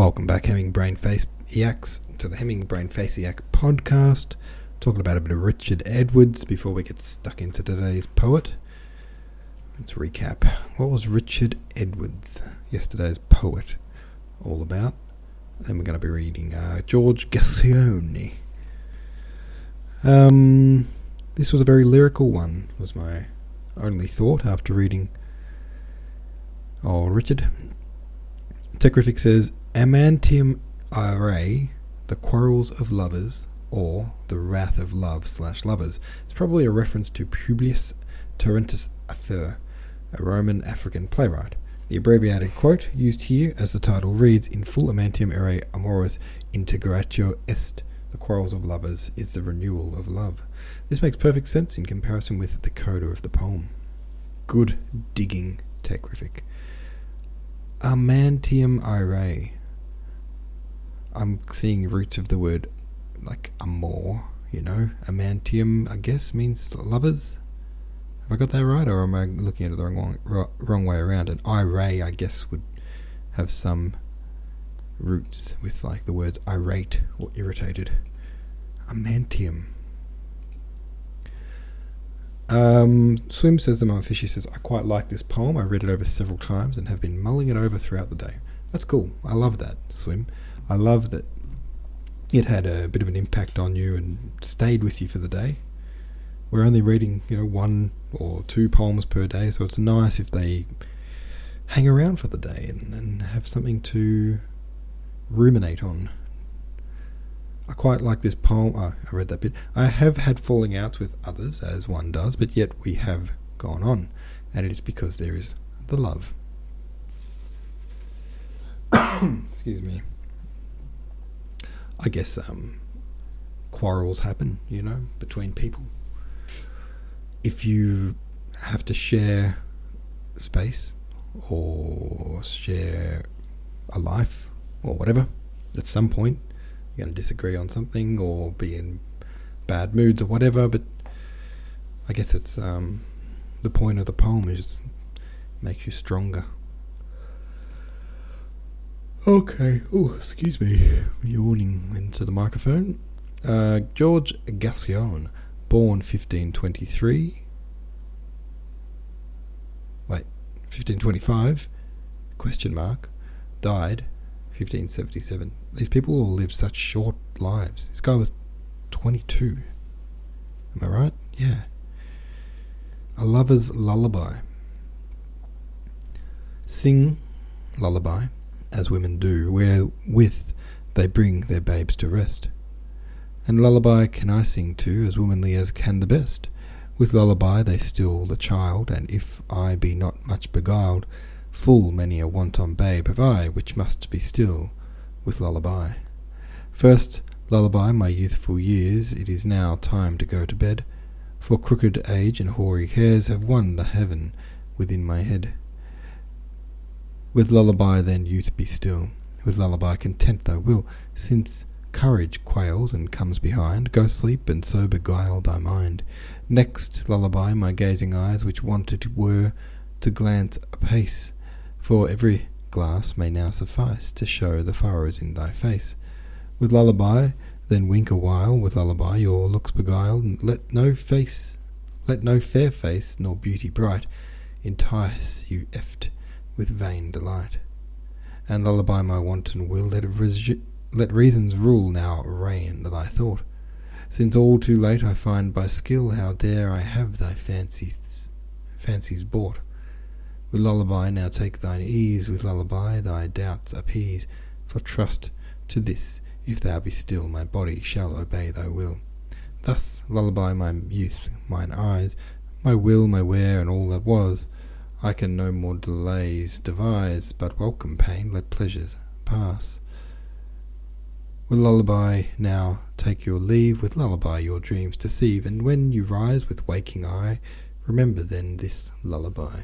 Welcome back, Hemming Brain Face Eacs, to the Hemming Brain Face Eac podcast. Talking about a bit of Richard Edwards before we get stuck into today's poet. Let's recap. What was Richard Edwards, yesterday's poet, all about? Then we're going to be reading uh, George Gascoigne. Um, this was a very lyrical one, was my only thought after reading Oh, Richard. Techrific says Amantium Irae, the quarrels of lovers, or the wrath of love slash lovers. It's probably a reference to Publius Terentius Afer, a Roman African playwright. The abbreviated quote used here as the title reads in full Amantium Irae Amoris Integratio Est. The quarrels of lovers is the renewal of love. This makes perfect sense in comparison with the coda of the poem. Good digging, Techrific. Amantium Irae. I'm seeing roots of the word like amor, you know. Amantium, I guess, means lovers. Have I got that right, or am I looking at it the wrong, wrong way around? And irae, I guess, would have some roots with like the words irate or irritated. Amantium. Um, Swim says the Mama Fishy says, I quite like this poem. I read it over several times and have been mulling it over throughout the day. That's cool. I love that, Swim. I love that it had a bit of an impact on you and stayed with you for the day. We're only reading, you know, one or two poems per day, so it's nice if they hang around for the day and, and have something to ruminate on. I quite like this poem. Oh, I read that bit. I have had falling outs with others, as one does, but yet we have gone on, and it is because there is the love. Excuse me. I guess um, quarrels happen, you know, between people. If you have to share space or share a life or whatever, at some point you're going to disagree on something or be in bad moods or whatever. But I guess it's um, the point of the poem is makes you stronger. Okay. Oh, excuse me. Yawning into the microphone. Uh, George Gascoigne, born 1523. Wait, 1525? Question mark. Died 1577. These people all live such short lives. This guy was 22. Am I right? Yeah. A lover's lullaby. Sing lullaby, as women do, wherewith they bring their babes to rest. And lullaby can I sing too, as womanly as can the best. With lullaby they still the child, and if I be not much beguiled, full many a wanton babe have I, which must be still with lullaby. First, lullaby my youthful years, it is now time to go to bed, for crooked age and hoary hairs have won the heaven within my head. With lullaby then youth be still, with lullaby content thy will, since courage quails and comes behind, go sleep and so beguile thy mind. Next lullaby my gazing eyes which wanted were to glance apace, for every glass may now suffice to show the furrows in thy face. With lullaby, then wink a while, with lullaby your looks beguile, and let no face, let no fair face nor beauty bright. Entice you eft with vain delight. And lullaby my wanton will, let, let reason's rule now reign thy thought, since all too late I find by skill how dare I have thy fancies, fancies bought. With lullaby now take thine ease, with lullaby thy doubts appease, for trust to this, if thou be still, my body shall obey thy will. Thus lullaby my youth, mine eyes, my will, my ware, and all that was. I can no more delays devise, but welcome pain, let pleasures pass. With lullaby now take your leave, with lullaby your dreams deceive, and when you rise with waking eye, remember then this lullaby.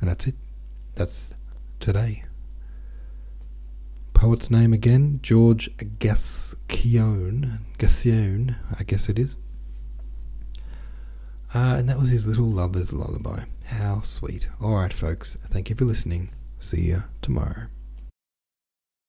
And that's it. That's today. Poet's name again, George Gascoigne. Gascoigne, I guess it is. Uh, and that was his little lover's lullaby. How sweet. Alright, folks. Thank you for listening. See you tomorrow.